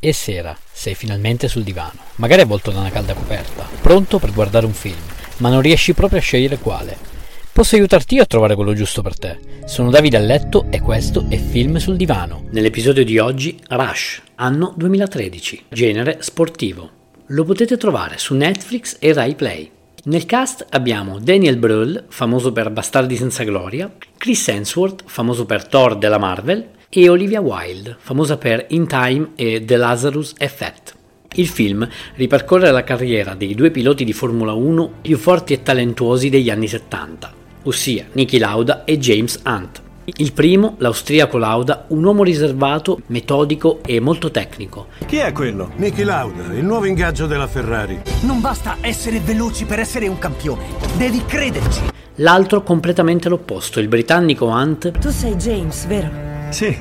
E sera, sei finalmente sul divano, magari avvolto da una calda coperta, pronto per guardare un film, ma non riesci proprio a scegliere quale. Posso aiutarti io a trovare quello giusto per te. Sono Davide a letto e questo è Film sul divano. Nell'episodio di oggi, Rush, anno 2013, genere sportivo. Lo potete trovare su Netflix e Rai Play. Nel cast abbiamo Daniel Brühl, famoso per Bastardi senza gloria, Chris Hemsworth, famoso per Thor della Marvel, e Olivia Wilde, famosa per In Time e The Lazarus Effect. Il film ripercorre la carriera dei due piloti di Formula 1 più forti e talentuosi degli anni 70, ossia Niki Lauda e James Hunt. Il primo, l'austriaco Lauda, un uomo riservato, metodico e molto tecnico. Chi è quello? Niki Lauda, il nuovo ingaggio della Ferrari. Non basta essere veloci per essere un campione, devi crederci. L'altro completamente l'opposto, il britannico Hunt, Tu sei James, vero? Sì.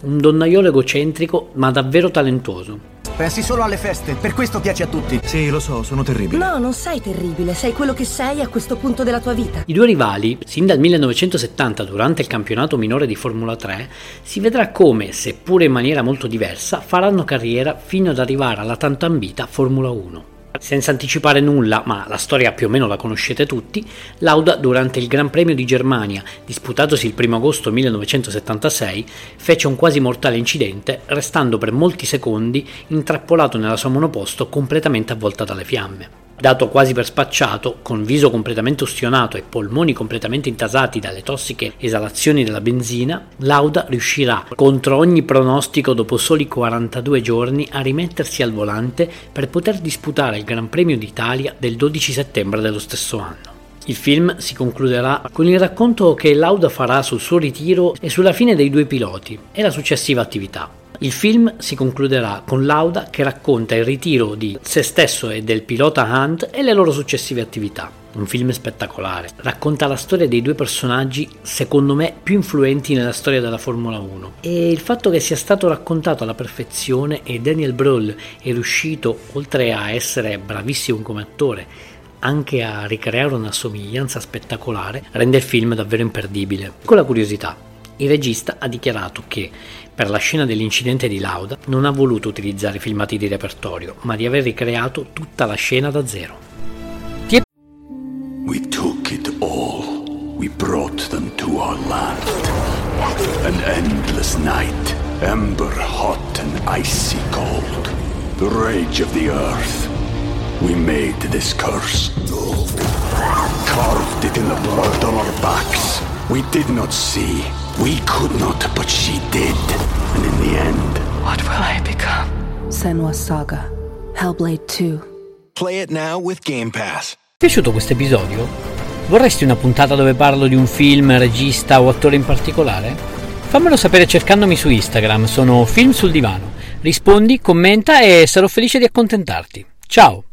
un donnaiolo egocentrico ma davvero talentuoso. Pensi solo alle feste, per questo piaci a tutti. Sì, lo so, sono terribile. No, non sei terribile, sei quello che sei a questo punto della tua vita. I due rivali, sin dal 1970 durante il campionato minore di Formula 3, si vedrà come, seppure in maniera molto diversa, faranno carriera fino ad arrivare alla tanto ambita Formula 1. Senza anticipare nulla, ma la storia più o meno la conoscete tutti, Lauda durante il Gran Premio di Germania, disputatosi il 1 agosto 1976, fece un quasi mortale incidente, restando per molti secondi intrappolato nella sua monoposto completamente avvolta dalle fiamme. Dato quasi per spacciato, con viso completamente ustionato e polmoni completamente intasati dalle tossiche esalazioni della benzina, Lauda riuscirà, contro ogni pronostico dopo soli 42 giorni, a rimettersi al volante per poter disputare il Gran Premio d'Italia del 12 settembre dello stesso anno. Il film si concluderà con il racconto che Lauda farà sul suo ritiro e sulla fine dei due piloti e la successiva attività. Il film si concluderà con Lauda che racconta il ritiro di se stesso e del pilota Hunt e le loro successive attività. Un film spettacolare. Racconta la storia dei due personaggi, secondo me, più influenti nella storia della Formula 1. E il fatto che sia stato raccontato alla perfezione e Daniel Brühl è riuscito, oltre a essere bravissimo come attore, anche a ricreare una somiglianza spettacolare, rende il film davvero imperdibile. Con la curiosità, Il regista ha dichiarato che per la scena dell'incidente di Lauda non ha voluto utilizzare filmati di repertorio, ma di aver ricreato tutta la scena da zero. We took it all. We brought them to our land. An endless night, ember hot and icy cold. The rage of the earth. We made this curse. Carved it in the blood on our backs. We did not see. We could not, but she did. And in the end, What will I become? Senwa Saga. Hellblade 2. Play it now with Game Pass. Ti è piaciuto questo episodio? Vorresti una puntata dove parlo di un film, regista o attore in particolare? Fammelo sapere cercandomi su Instagram, sono Film sul Divano. Rispondi, commenta e sarò felice di accontentarti. Ciao!